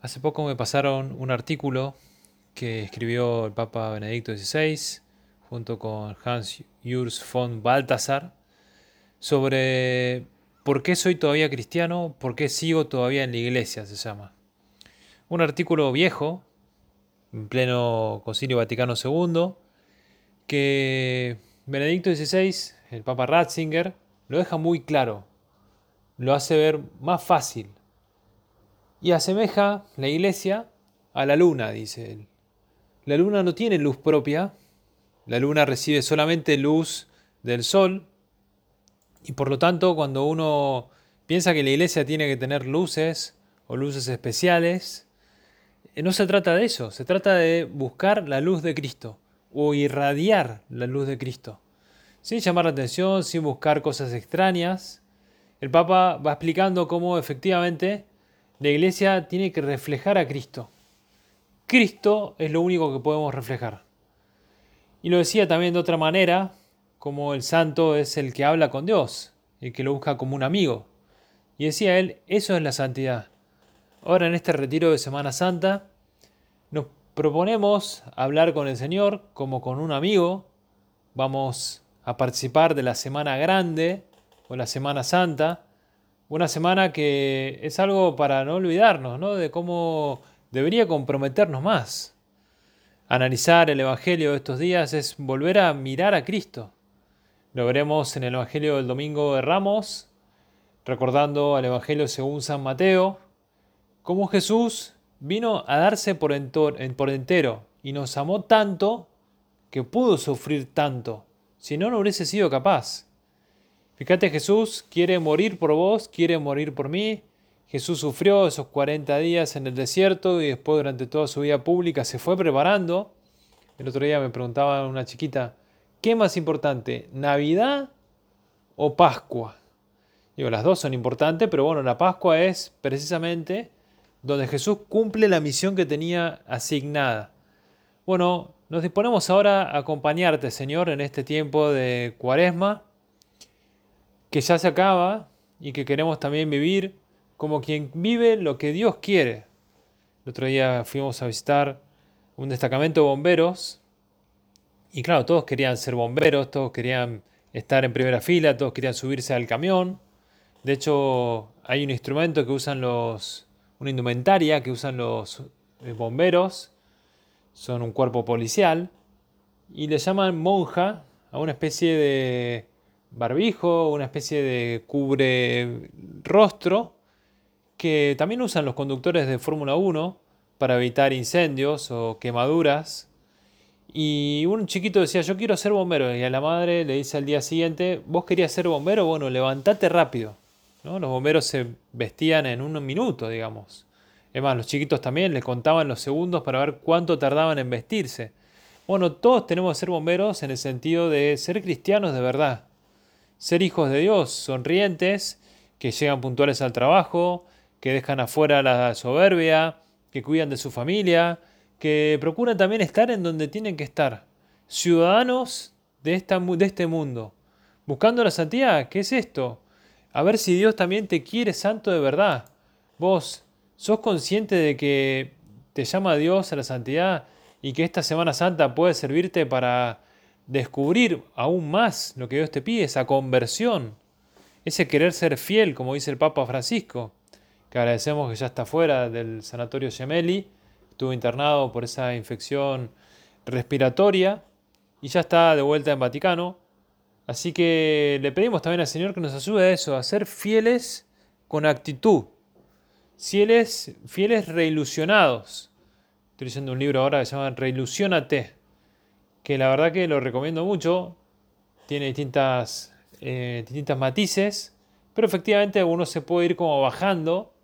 Hace poco me pasaron un artículo que escribió el Papa Benedicto XVI junto con Hans Urs von Balthasar sobre por qué soy todavía cristiano, por qué sigo todavía en la iglesia, se llama. Un artículo viejo, en pleno Concilio Vaticano II, que Benedicto XVI, el Papa Ratzinger, lo deja muy claro, lo hace ver más fácil y asemeja la iglesia a la luna, dice él. La luna no tiene luz propia, la luna recibe solamente luz del sol y por lo tanto cuando uno piensa que la iglesia tiene que tener luces o luces especiales, eh, no se trata de eso, se trata de buscar la luz de Cristo o irradiar la luz de Cristo, sin llamar la atención, sin buscar cosas extrañas. El Papa va explicando cómo efectivamente la iglesia tiene que reflejar a Cristo. Cristo es lo único que podemos reflejar. Y lo decía también de otra manera, como el santo es el que habla con Dios, el que lo busca como un amigo. Y decía él, eso es la santidad. Ahora en este retiro de Semana Santa nos proponemos hablar con el Señor como con un amigo. Vamos a participar de la Semana Grande o la Semana Santa una semana que es algo para no olvidarnos, ¿no? De cómo debería comprometernos más. Analizar el Evangelio de estos días es volver a mirar a Cristo. Lo veremos en el Evangelio del Domingo de Ramos, recordando al Evangelio según San Mateo, cómo Jesús vino a darse por, por entero y nos amó tanto que pudo sufrir tanto, si no, no hubiese sido capaz. Fíjate, Jesús quiere morir por vos, quiere morir por mí. Jesús sufrió esos 40 días en el desierto y después durante toda su vida pública se fue preparando. El otro día me preguntaba una chiquita, ¿qué más importante, Navidad o Pascua? Digo, las dos son importantes, pero bueno, la Pascua es precisamente donde Jesús cumple la misión que tenía asignada. Bueno, nos disponemos ahora a acompañarte, Señor, en este tiempo de cuaresma que ya se acaba y que queremos también vivir como quien vive lo que Dios quiere. El otro día fuimos a visitar un destacamento de bomberos y claro, todos querían ser bomberos, todos querían estar en primera fila, todos querían subirse al camión. De hecho, hay un instrumento que usan los, una indumentaria que usan los eh, bomberos, son un cuerpo policial, y le llaman monja a una especie de barbijo, una especie de cubre rostro que también usan los conductores de Fórmula 1 para evitar incendios o quemaduras. Y un chiquito decía, yo quiero ser bombero. Y a la madre le dice al día siguiente, vos querías ser bombero, bueno, levantate rápido. ¿No? Los bomberos se vestían en un minuto, digamos. Es más, los chiquitos también les contaban los segundos para ver cuánto tardaban en vestirse. Bueno, todos tenemos que ser bomberos en el sentido de ser cristianos de verdad ser hijos de Dios, sonrientes, que llegan puntuales al trabajo, que dejan afuera la soberbia, que cuidan de su familia, que procuran también estar en donde tienen que estar, ciudadanos de, esta, de este mundo, buscando la santidad. ¿Qué es esto? A ver si Dios también te quiere santo de verdad. Vos sos consciente de que te llama Dios a la santidad y que esta Semana Santa puede servirte para descubrir aún más lo que Dios te pide, esa conversión, ese querer ser fiel, como dice el Papa Francisco, que agradecemos que ya está fuera del sanatorio Gemelli, estuvo internado por esa infección respiratoria y ya está de vuelta en Vaticano. Así que le pedimos también al Señor que nos ayude a eso, a ser fieles con actitud, fieles, fieles reilusionados. Estoy leyendo un libro ahora que se llama Reilusionate que la verdad que lo recomiendo mucho. Tiene distintas, eh, distintas matices, pero efectivamente uno se puede ir como bajando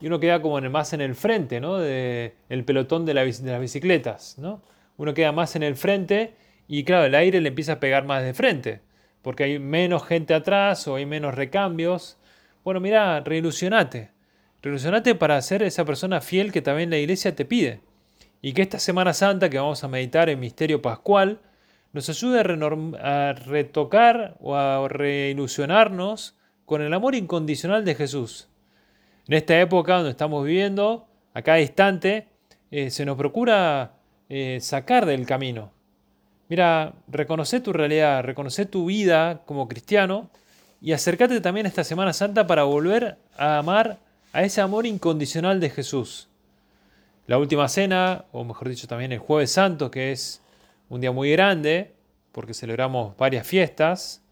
y uno queda como más en el frente, ¿no? De el pelotón de, las bicicletas, ¿no? Uno queda más en el frente y claro, el aire le empieza a pegar más de frente, porque hay menos gente atrás o hay menos recambios. Bueno, mira, reilusionate. Reilusionate para ser esa persona fiel que también la iglesia te pide. Y que esta Semana Santa que vamos a meditar en Misterio Pascual nos ayude a, retocar o a reilusionarnos con el amor incondicional de Jesús. En esta época donde estamos viviendo, a cada instante, eh, se nos procura eh, sacar del camino. Mira, reconoce tu realidad, reconoce tu vida como cristiano y acércate también a esta Semana Santa para volver a amar a ese amor incondicional de Jesús. La última cena, o mejor dicho también el jueves santo, que es un día muy grande, porque celebramos varias fiestas,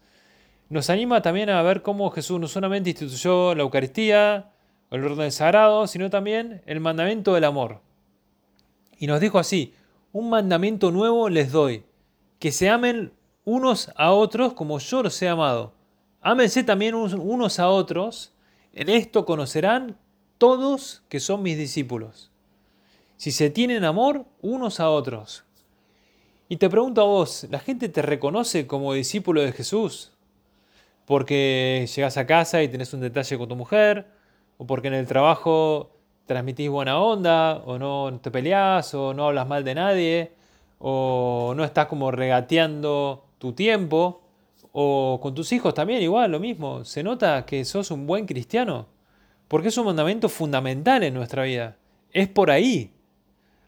nos anima también a ver cómo Jesús no solamente instituyó la Eucaristía, el orden sagrado, sino también el mandamiento del amor. Y nos dijo así, un mandamiento nuevo les doy, que se amen unos a otros como yo los he amado. Ámense también unos a otros, en esto conocerán todos que son mis discípulos. Si se tienen amor unos a otros. Y te pregunto a vos, ¿la gente te reconoce como discípulo de Jesús? Porque llegas a casa y tenés un detalle con tu mujer, o porque en el trabajo transmitís buena onda, o no te peleás, o no hablas mal de nadie, o no estás como regateando tu tiempo, o con tus hijos también igual, lo mismo. Se nota que sos un buen cristiano, porque es un mandamiento fundamental en nuestra vida. Es por ahí.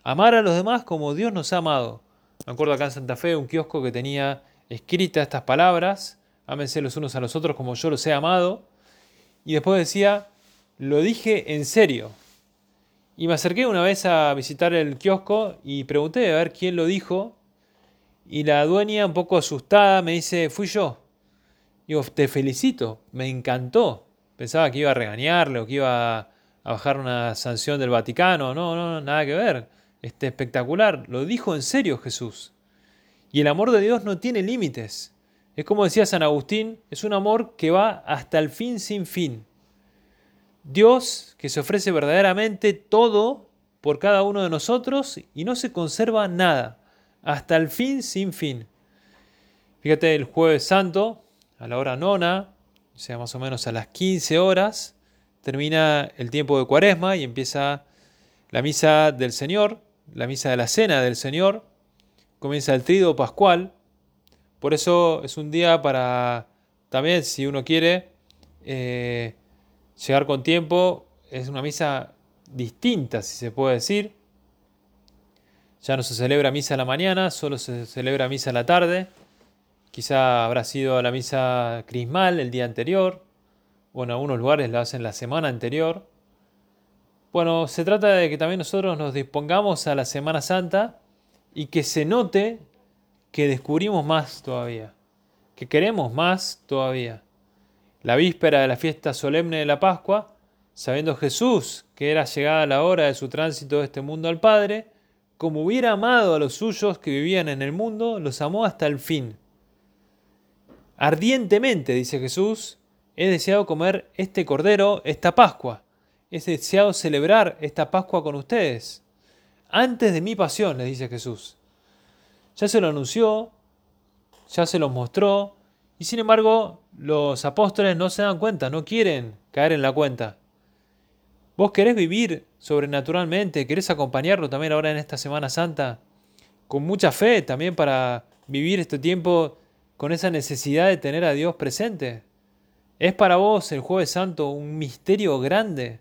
Amar a los demás como Dios nos ha amado. Me acuerdo acá en Santa Fe un kiosco que tenía escritas estas palabras, ámense los unos a los otros como yo los he amado. Y después decía, lo dije en serio. Y me acerqué una vez a visitar el kiosco y pregunté a ver quién lo dijo. Y la dueña, un poco asustada, me dice, fui yo. Digo, te felicito, me encantó. Pensaba que iba a regañarle o que iba a bajar una sanción del Vaticano. No, no, nada que ver. Este espectacular. Lo dijo en serio Jesús. Y el amor de Dios no tiene límites. Es como decía San Agustín, es un amor que va hasta el fin sin fin. Dios que se ofrece verdaderamente todo por cada uno de nosotros y no se conserva nada, hasta el fin sin fin. Fíjate, el jueves santo, a la hora nona, o sea, más o menos a las 15 horas, termina el tiempo de cuaresma y empieza la misa del Señor, la misa de la cena del Señor, comienza el trido pascual, por eso es un día para también, si uno quiere, eh, llegar con tiempo. Es una misa distinta, si se puede decir. Ya no se celebra misa a la mañana, solo se celebra misa a la tarde. Quizá habrá sido la misa crismal el día anterior, o en algunos lugares la hacen la semana anterior. Bueno, se trata de que también nosotros nos dispongamos a la Semana Santa y que se note que descubrimos más todavía, que queremos más todavía la víspera de la fiesta solemne de la Pascua, sabiendo Jesús que era llegada la hora de su tránsito de este mundo al Padre, como hubiera amado a los suyos que vivían en el mundo, los amó hasta el fin. Ardientemente, dice Jesús, he deseado comer este cordero, esta Pascua. He deseado celebrar esta Pascua con ustedes. Antes de mi pasión, les dice Jesús. Ya se lo anunció, ya se lo mostró, y sin embargo, los apóstoles no se dan cuenta, no quieren caer en la cuenta. Vos querés vivir sobrenaturalmente, querés acompañarlo también ahora en esta Semana Santa, con mucha fe también para vivir este tiempo con esa necesidad de tener a Dios presente. ¿Es para vos el jueves santo un misterio grande?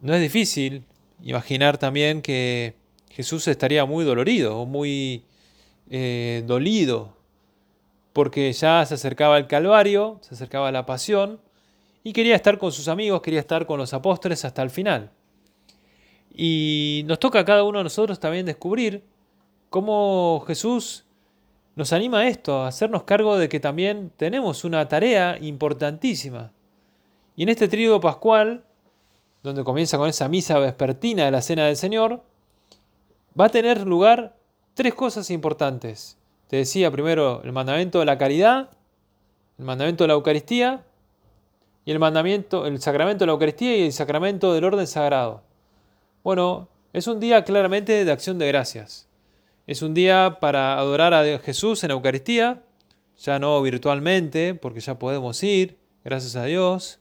No es difícil imaginar también que Jesús estaría muy dolorido o muy eh, dolido porque ya se acercaba el Calvario, se acercaba la pasión, y quería estar con sus amigos, quería estar con los apóstoles hasta el final. Y nos toca a cada uno de nosotros también descubrir cómo Jesús nos anima a esto, a hacernos cargo de que también tenemos una tarea importantísima. Y en este trío pascual, donde comienza con esa misa vespertina de la Cena del Señor, va a tener lugar tres cosas importantes. Te decía primero el mandamiento de la caridad, el mandamiento de la Eucaristía y el mandamiento, el sacramento de la Eucaristía y el sacramento del orden sagrado. Bueno, es un día claramente de acción de gracias. Es un día para adorar a Jesús en la Eucaristía, ya no virtualmente, porque ya podemos ir, gracias a Dios.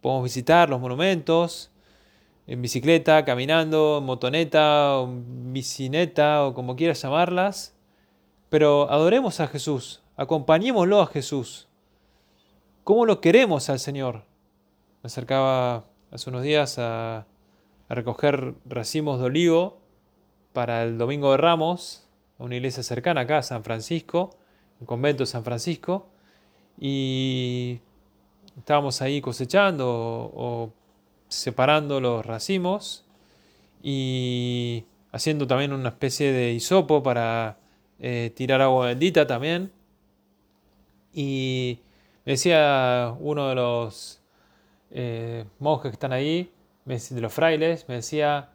Podemos visitar los monumentos en bicicleta, caminando, en motoneta, o bicineta o como quieras llamarlas. Pero adoremos a Jesús, acompañémoslo a Jesús. ¿Cómo lo queremos al Señor? Me acercaba hace unos días a, a recoger racimos de olivo para el Domingo de Ramos, a una iglesia cercana acá, San Francisco, un convento de San Francisco, y estábamos ahí cosechando o, separando los racimos y haciendo también una especie de hisopo para eh, tirar agua bendita también. Y me decía uno de los eh, monjes que están ahí, de los frailes, me decía,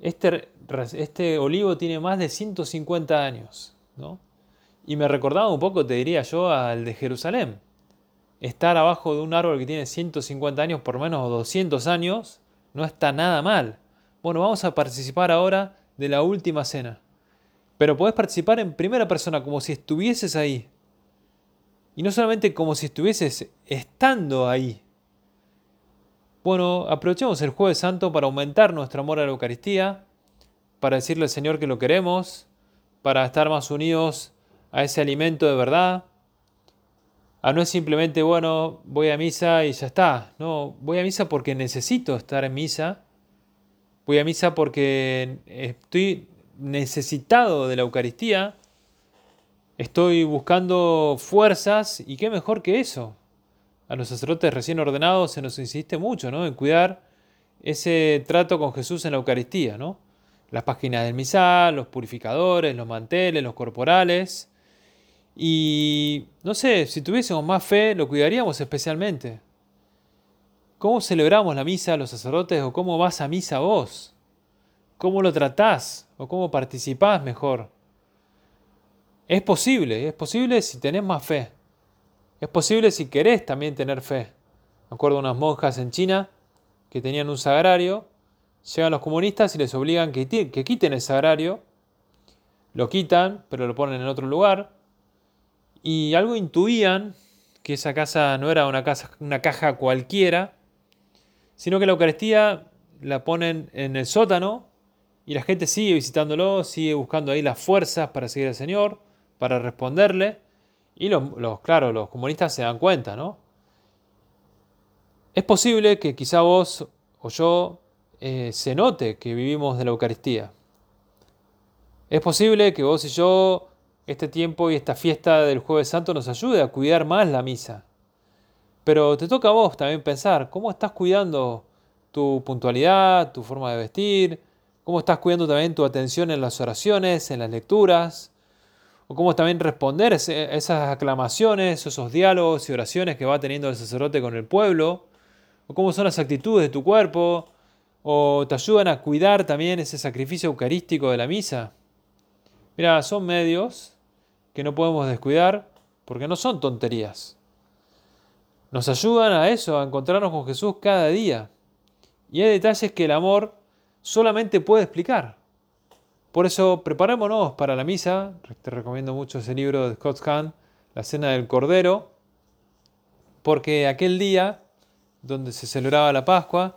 este, este olivo tiene más de 150 años, ¿no? Y me recordaba un poco, te diría yo, al de Jerusalén estar abajo de un árbol que tiene 150 años, por menos 200 años, no está nada mal. Bueno, vamos a participar ahora de la última cena. Pero podés participar en primera persona, como si estuvieses ahí. Y no solamente como si estuvieses estando ahí. Bueno, aprovechemos el jueves santo para aumentar nuestro amor a la Eucaristía, para decirle al Señor que lo queremos, para estar más unidos a ese alimento de verdad, Ah, no es simplemente, bueno, voy a misa y ya está. No, voy a misa porque necesito estar en misa. Voy a misa porque estoy necesitado de la Eucaristía. Estoy buscando fuerzas y qué mejor que eso. A los sacerdotes recién ordenados se nos insiste mucho ¿no? en cuidar ese trato con Jesús en la Eucaristía. ¿no? Las páginas del misal, los purificadores, los manteles, los corporales y no sé, si tuviésemos más fe, lo cuidaríamos especialmente. ¿Cómo celebramos la misa los sacerdotes o cómo vas a misa vos? ¿Cómo lo tratás o cómo participás mejor? Es posible, es posible si tenés más fe. Es posible si querés también tener fe. Me acuerdo unas monjas en China que tenían un sagrario, llegan los comunistas y les obligan que, que quiten el sagrario, lo quitan, pero lo ponen en otro lugar, y algo intuían que esa casa no era una, casa, una caja cualquiera, sino que la Eucaristía la ponen en el sótano y la gente sigue visitándolo, sigue buscando ahí las fuerzas para seguir al Señor, para responderle. Y los, claro, los comunistas se dan cuenta, ¿no? Es posible que quizá vos o yo eh, se note que vivimos de la Eucaristía. Es posible que vos y yo este tiempo y esta fiesta del jueves santo nos ayude a cuidar más la misa. Pero te toca a vos también pensar cómo estás cuidando tu puntualidad, tu forma de vestir, cómo estás cuidando también tu atención en las oraciones, en las lecturas, o cómo también responder esas aclamaciones, esos diálogos y oraciones que va teniendo el sacerdote con el pueblo, o cómo son las actitudes de tu cuerpo, o te ayudan a cuidar también ese sacrificio eucarístico de la misa. Mira, son medios que no podemos descuidar porque no son tonterías. Nos ayudan a eso, a encontrarnos con Jesús cada día. Y hay detalles que el amor solamente puede explicar. Por eso preparémonos para la misa. Te recomiendo mucho ese libro de Scott Hahn, La Cena del Cordero, porque aquel día donde se celebraba la Pascua,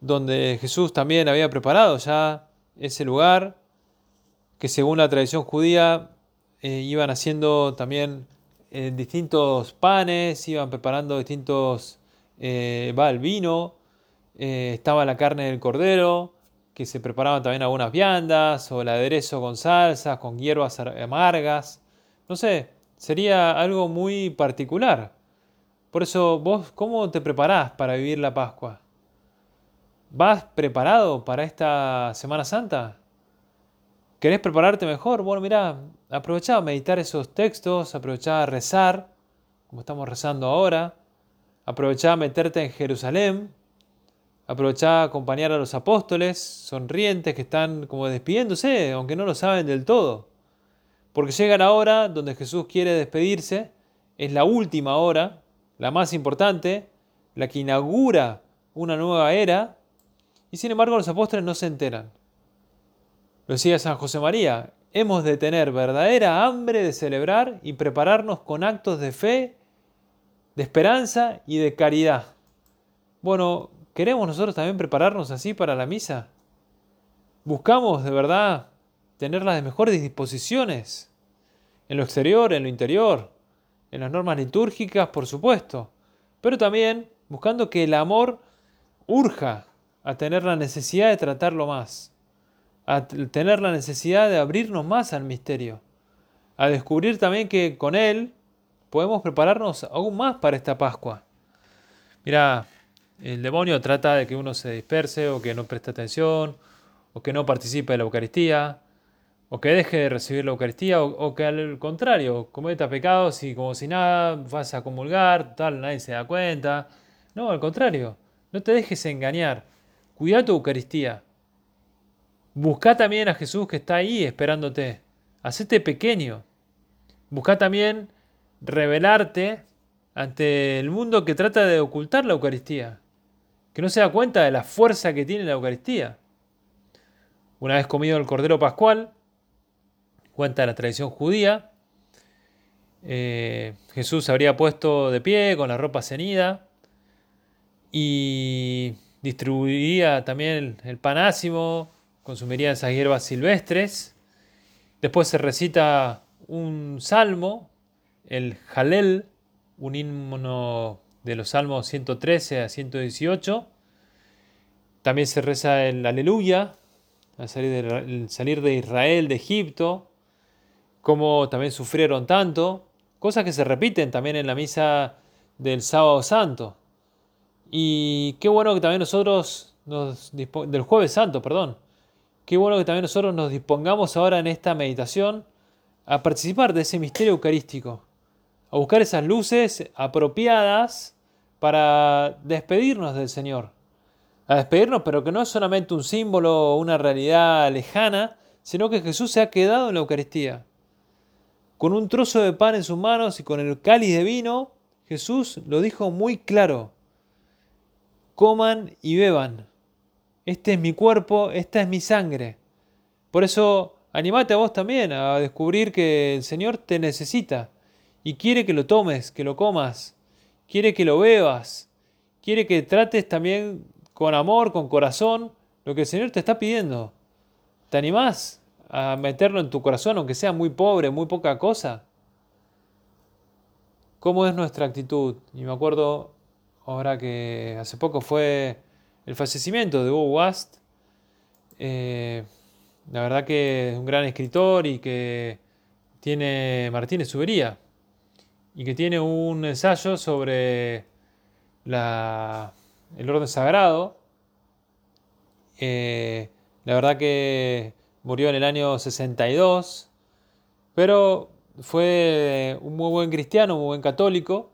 donde Jesús también había preparado ya ese lugar, que según la tradición judía eh, iban haciendo también eh, distintos panes, iban preparando distintos, eh, va el vino, estaba la carne del cordero, que se preparaban también algunas viandas, o el aderezo con salsas, con hierbas amargas, no sé, sería algo muy particular. Por eso, vos, ¿cómo te preparás para vivir la Pascua? ¿Vas preparado para esta Semana Santa? ¿Querés prepararte mejor? Bueno, mira, aprovechá a meditar esos textos, aprovechá a rezar, como estamos rezando ahora, aprovechá a meterte en Jerusalén, aprovechá a acompañar a los apóstoles sonrientes que están como despidiéndose, aunque no lo saben del todo. Porque llega la hora donde Jesús quiere despedirse, es la última hora, la más importante, la que inaugura una nueva era, y sin embargo los apóstoles no se enteran. Lo decía San José María, hemos de tener verdadera hambre de celebrar y prepararnos con actos de fe, de esperanza y de caridad. Bueno, ¿queremos nosotros también prepararnos así para la misa? ¿Buscamos de verdad tener las mejores disposiciones? En lo exterior, en lo interior, en las normas litúrgicas, por supuesto, pero también buscando que el amor urja a tener la necesidad de tratarlo más a tener la necesidad de abrirnos más al misterio, a descubrir también que con Él podemos prepararnos aún más para esta Pascua. Mira, el demonio trata de que uno se disperse o que no preste atención o que no participe de la Eucaristía o que deje de recibir la Eucaristía o, que al contrario cometa pecados y como si nada vas a comulgar, tal, nadie se da cuenta. No, al contrario, no te dejes engañar. Cuida tu Eucaristía. Busca también a Jesús que está ahí esperándote. Hacete pequeño. Busca también revelarte ante el mundo que trata de ocultar la Eucaristía, que no se da cuenta de la fuerza que tiene la Eucaristía. Una vez comido el Cordero Pascual, cuenta la tradición judía, eh, Jesús se habría puesto de pie con la ropa cenida y distribuiría también el panásimo consumirían esas hierbas silvestres. Después se recita un salmo, el Jalel, un himno de los salmos 113 a 118. También se reza el Aleluya, al salir de, salir de Israel, de Egipto, como también sufrieron tanto, cosas que se repiten también en la misa del sábado santo. Y qué bueno que también nosotros, nos, del jueves santo, perdón, Qué bueno que también nosotros nos dispongamos ahora en esta meditación a participar de ese misterio eucarístico, a buscar esas luces apropiadas para despedirnos del Señor. A despedirnos, pero que no es solamente un símbolo o una realidad lejana, sino que Jesús se ha quedado en la Eucaristía. Con un trozo de pan en sus manos y con el cáliz de vino, Jesús lo dijo muy claro. Coman y beban este es mi cuerpo, esta es mi sangre. Por eso, animate a vos también a descubrir que el Señor te necesita y quiere que lo tomes, que lo comas, quiere que lo bebas, quiere que trates también con amor, con corazón, lo que el Señor te está pidiendo. ¿Te animás a meterlo en tu corazón, aunque sea muy pobre, muy poca cosa? ¿Cómo es nuestra actitud? Y me acuerdo ahora que hace poco fue el fallecimiento de Hugo Wast. Eh, la verdad que es un gran escritor y que tiene Martínez Subería y que tiene un ensayo sobre el orden sagrado. Eh, la verdad que murió en el año 62, pero fue un muy buen cristiano, un muy buen católico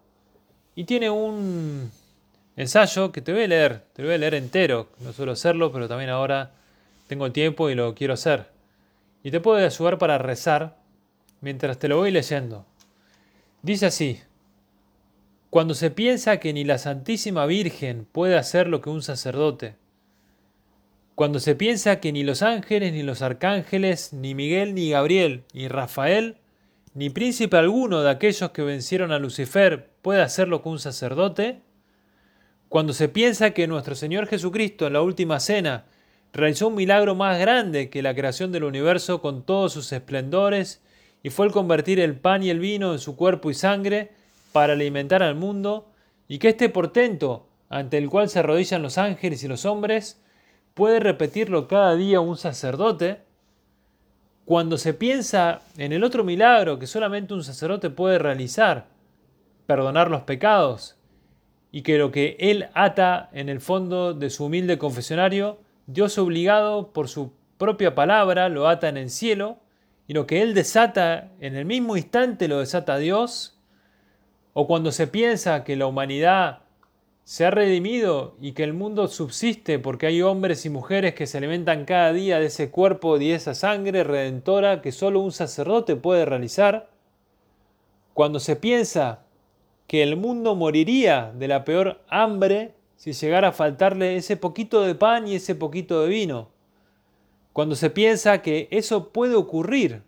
y tiene un, ensayo que te voy a leer, te voy a leer entero, no suelo hacerlo, pero también ahora tengo tiempo y lo quiero hacer. Y te puede ayudar para rezar mientras te lo voy leyendo. Dice así, cuando se piensa que ni la Santísima Virgen puede hacer lo que un sacerdote, cuando se piensa que ni los ángeles, ni los arcángeles, ni Miguel, ni Gabriel, ni Rafael, ni príncipe alguno de aquellos que vencieron a Lucifer puede hacer lo que un sacerdote, cuando se piensa que nuestro Señor Jesucristo en la última cena realizó un milagro más grande que la creación del universo con todos sus esplendores y fue el convertir el pan y el vino en su cuerpo y sangre para alimentar al mundo, y que este portento, ante el cual se arrodillan los ángeles y los hombres, puede repetirlo cada día un sacerdote, cuando se piensa en el otro milagro que solamente un sacerdote puede realizar, perdonar los pecados y que lo que él ata en el fondo de su humilde confesionario, Dios obligado por su propia palabra lo ata en el cielo, y lo que él desata en el mismo instante lo desata Dios, o cuando se piensa que la humanidad se ha redimido y que el mundo subsiste porque hay hombres y mujeres que se alimentan cada día de ese cuerpo y de esa sangre redentora que solo un sacerdote puede realizar, cuando se piensa que el mundo moriría de la peor hambre si llegara a faltarle ese poquito de pan y ese poquito de vino. Cuando se piensa que eso puede ocurrir,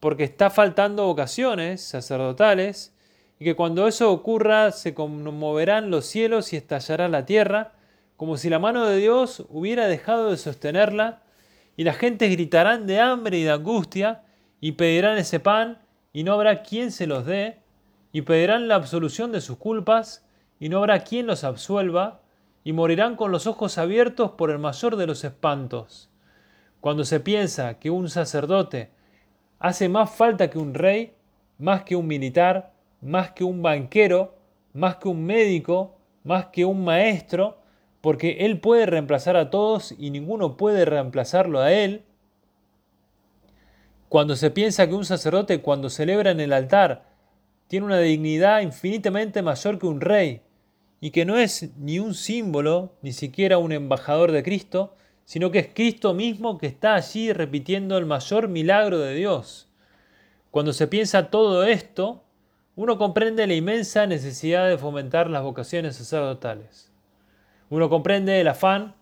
porque está faltando vocaciones sacerdotales, y que cuando eso ocurra se conmoverán los cielos y estallará la tierra, como si la mano de Dios hubiera dejado de sostenerla, y las gentes gritarán de hambre y de angustia, y pedirán ese pan, y no habrá quien se los dé, y pedirán la absolución de sus culpas, y no habrá quien los absuelva, y morirán con los ojos abiertos por el mayor de los espantos. Cuando se piensa que un sacerdote hace más falta que un rey, más que un militar, más que un banquero, más que un médico, más que un maestro, porque Él puede reemplazar a todos y ninguno puede reemplazarlo a Él. Cuando se piensa que un sacerdote cuando celebra en el altar tiene una dignidad infinitamente mayor que un rey, y que no es ni un símbolo, ni siquiera un embajador de Cristo, sino que es Cristo mismo que está allí repitiendo el mayor milagro de Dios. Cuando se piensa todo esto, uno comprende la inmensa necesidad de fomentar las vocaciones sacerdotales. Uno comprende el afán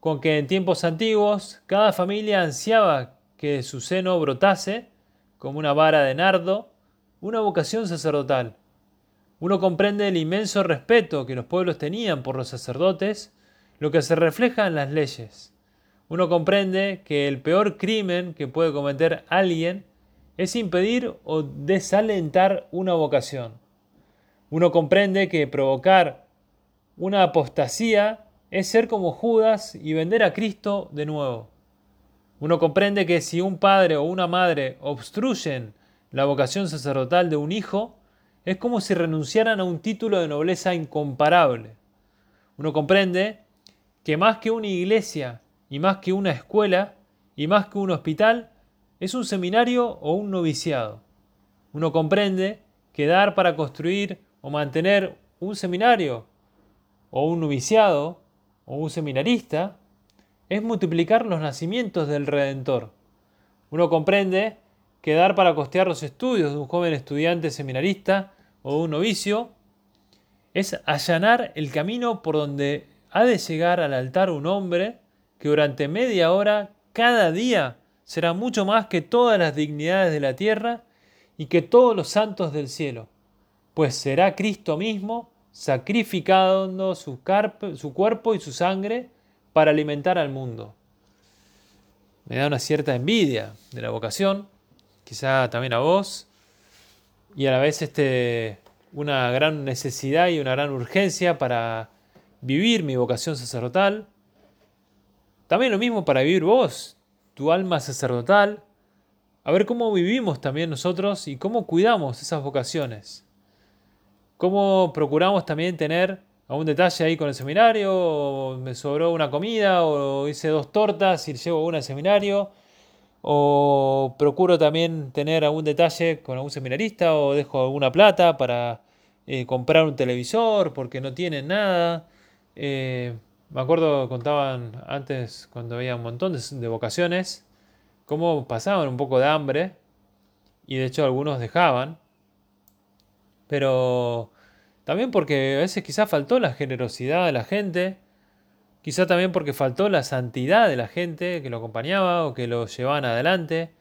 con que en tiempos antiguos cada familia ansiaba que su seno brotase, como una vara de nardo, una vocación sacerdotal. Uno comprende el inmenso respeto que los pueblos tenían por los sacerdotes, lo que se refleja en las leyes. Uno comprende que el peor crimen que puede cometer alguien es impedir o desalentar una vocación. Uno comprende que provocar una apostasía es ser como Judas y vender a Cristo de nuevo. Uno comprende que si un padre o una madre obstruyen la vocación sacerdotal de un hijo, es como si renunciaran a un título de nobleza incomparable. Uno comprende que más que una iglesia y más que una escuela y más que un hospital, es un seminario o un noviciado. Uno comprende que dar para construir o mantener un seminario o un noviciado o un seminarista es multiplicar los nacimientos del Redentor. Uno comprende que dar para costear los estudios de un joven estudiante seminarista o un novicio es allanar el camino por donde ha de llegar al altar un hombre que durante media hora cada día será mucho más que todas las dignidades de la tierra y que todos los santos del cielo, pues será Cristo mismo sacrificando su cuerpo y su sangre para alimentar al mundo. Me da una cierta envidia de la vocación, quizá también a vos, y a la vez este, una gran necesidad y una gran urgencia para vivir mi vocación sacerdotal. También lo mismo para vivir vos, tu alma sacerdotal, a ver cómo vivimos también nosotros y cómo cuidamos esas vocaciones. Cómo procuramos también tener algún detalle ahí con el seminario, o me sobró una comida, o hice dos tortas y llevo una al seminario, o procuro también tener algún detalle con algún seminarista, o dejo alguna plata para eh, comprar un televisor porque no tienen nada. Eh, me acuerdo, contaban antes, cuando había un montón de, vocaciones, cómo pasaban un poco de hambre, y de hecho algunos dejaban, pero también porque a veces quizás faltó la generosidad de la gente, quizá también porque faltó la santidad de la gente que lo acompañaba o que lo llevaban adelante.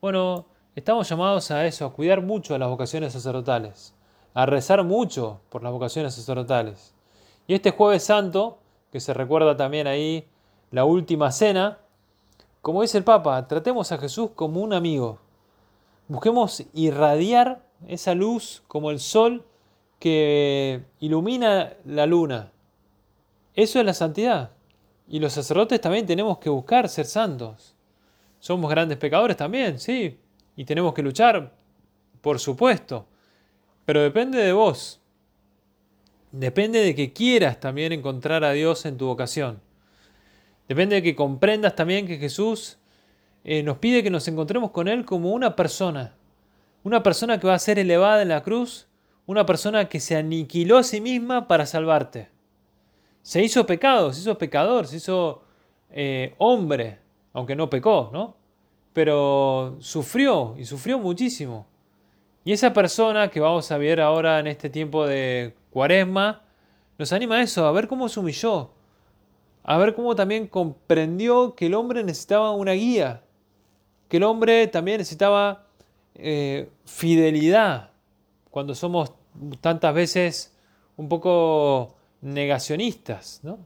Bueno, estamos llamados a eso, a cuidar mucho las vocaciones sacerdotales, a rezar mucho por las vocaciones sacerdotales. Y este jueves santo, que se recuerda también ahí la última cena, como dice el Papa, tratemos a Jesús como un amigo. Busquemos irradiar esa luz como el sol que ilumina la luna. Eso es la santidad. Y los sacerdotes también tenemos que buscar ser santos. Somos grandes pecadores también, sí. Y tenemos que luchar, por supuesto. Pero depende de vos. Depende de que quieras también encontrar a Dios en tu vocación. Depende de que comprendas también que Jesús eh, nos pide que nos encontremos con Él como una persona. Una persona que va a ser elevada en la cruz. Una persona que se aniquiló a sí misma para salvarte. Se hizo pecado, se hizo pecador, se hizo eh, hombre, aunque no pecó, ¿no? Pero sufrió y sufrió muchísimo. Y esa persona que vamos a ver ahora en este tiempo de cuaresma, nos anima a eso, a ver cómo se humilló, a ver cómo también comprendió que el hombre necesitaba una guía, que el hombre también necesitaba eh, fidelidad, cuando somos tantas veces un poco negacionistas, ¿no?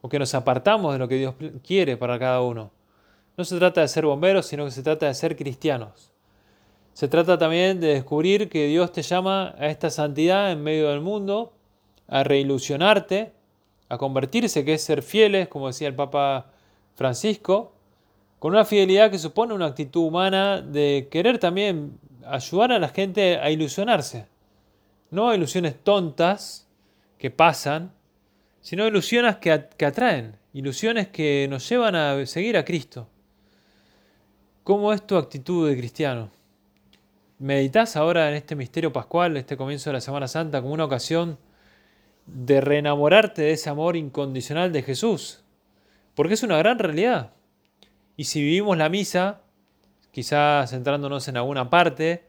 o que nos apartamos de lo que Dios quiere para cada uno. No se trata de ser bomberos, sino que se trata de ser cristianos. Se trata también de descubrir que Dios te llama a esta santidad en medio del mundo, a reilusionarte, a convertirse, que es ser fieles, como decía el Papa Francisco, con una fidelidad que supone una actitud humana de querer también ayudar a la gente a ilusionarse. No ilusiones tontas que pasan, sino ilusiones que, atraen, ilusiones que nos llevan a seguir a Cristo. ¿Cómo es tu actitud de cristiano? ¿Meditas ahora en este misterio pascual, este comienzo de la Semana Santa, como una ocasión de reenamorarte de ese amor incondicional de Jesús? Porque es una gran realidad. Y si vivimos la misa, quizás centrándonos en alguna parte,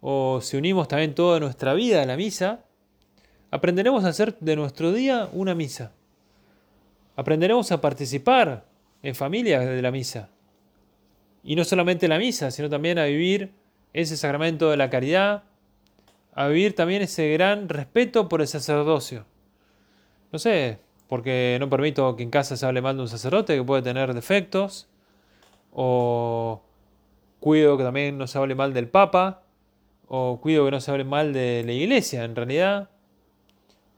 o si unimos también toda nuestra vida a la misa, aprenderemos a hacer de nuestro día una misa. Aprenderemos a participar en familia de la misa. Y no solamente la misa, sino también a vivir ese sacramento de la caridad, a vivir también ese gran respeto por el sacerdocio. No sé, porque no permito que en casa se hable mal de un sacerdote que puede tener defectos, o cuido que también no se hable mal del Papa, o cuido que no se hable mal de la iglesia, en realidad.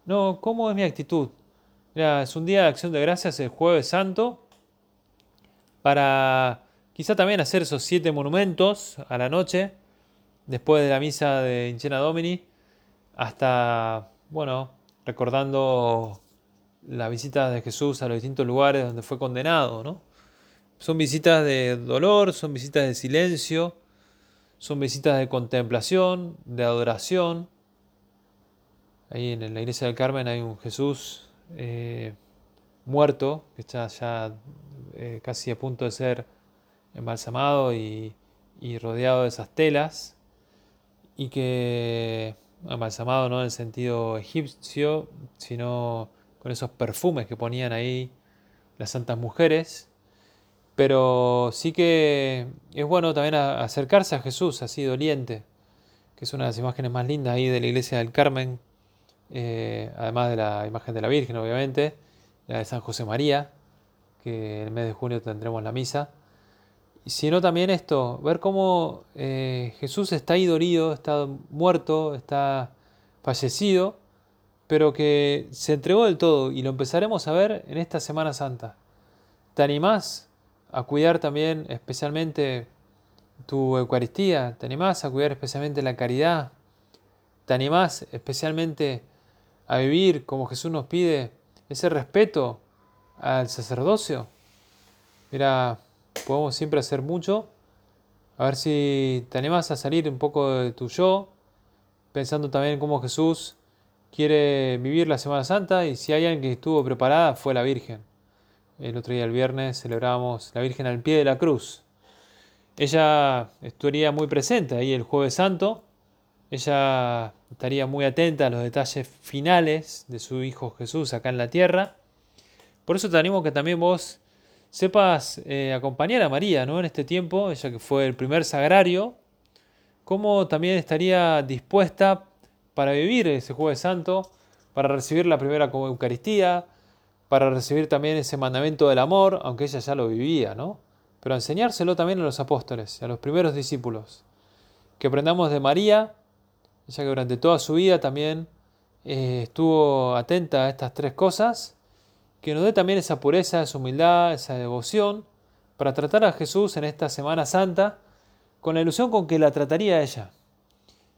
No, ¿cómo es mi actitud? Es un día de acción de gracias, el jueves santo, para quizá también hacer esos siete monumentos a la noche, después de la misa de Incena Domini, hasta, bueno, recordando la visita de Jesús a los distintos lugares donde fue condenado, ¿no? Son visitas de dolor, son visitas de silencio, son visitas de contemplación, de adoración. Ahí en la iglesia del Carmen hay un Jesús eh, muerto, que está ya eh, casi a punto de ser embalsamado y, y, rodeado de esas telas, y que, embalsamado no en el sentido egipcio, sino con esos perfumes que ponían ahí las santas mujeres, pero sí que es bueno también acercarse a Jesús así doliente, que es una de las imágenes más lindas ahí de la iglesia del Carmen, eh, además de la imagen de la Virgen, obviamente, la de San José María, que el mes de junio tendremos la misa. Sino también esto, ver cómo eh, Jesús está ahí dolido, está muerto, está fallecido, pero que se entregó del todo y lo empezaremos a ver en esta Semana Santa. ¿Te animás a cuidar también especialmente tu Eucaristía, te animás a cuidar especialmente la caridad, te animás especialmente a vivir como Jesús nos pide ese respeto al sacerdocio. Mira, podemos siempre hacer mucho. A ver si te animás a salir un poco de tu yo, pensando también cómo Jesús quiere vivir la Semana Santa y si hay alguien que estuvo preparada fue la Virgen. El otro día, el viernes, celebramos la Virgen al pie de la cruz. Ella estaría muy presente ahí el jueves santo. Ella estaría muy atenta a los detalles finales de su Hijo Jesús acá en la tierra. Por eso te animo que también vos sepas eh, acompañar a María ¿no? en este tiempo, ella que fue el primer sagrario, cómo también estaría dispuesta para vivir ese jueves santo, para recibir la primera Eucaristía, para recibir también ese mandamiento del amor, aunque ella ya lo vivía, ¿no? Pero enseñárselo también a los apóstoles, a los primeros discípulos. Que aprendamos de María, ella que durante toda su vida también eh, estuvo atenta a estas tres cosas, que nos dé también esa pureza, esa humildad, esa devoción, para tratar a Jesús en esta Semana Santa con la ilusión con que la trataría ella.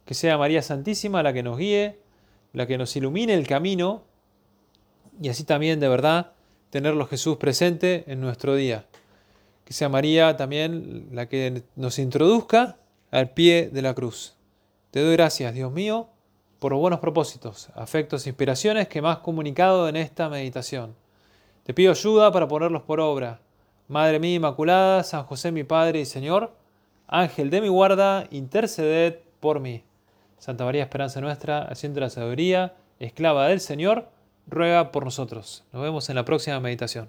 Que sea María Santísima la que nos guíe, la que nos ilumine el camino y así también de verdad tenerlo Jesús presente en nuestro día. Que sea María también la que nos introduzca al pie de la cruz. Te doy gracias, Dios mío, por los buenos propósitos, afectos e inspiraciones que me has comunicado en esta meditación. Te pido ayuda para ponerlos por obra. Madre mía Inmaculada, San José mi Padre y Señor, Ángel de mi guarda, interceded por mí. Santa María Esperanza nuestra, haciendo la sabiduría, esclava del Señor, ruega por nosotros. Nos vemos en la próxima meditación.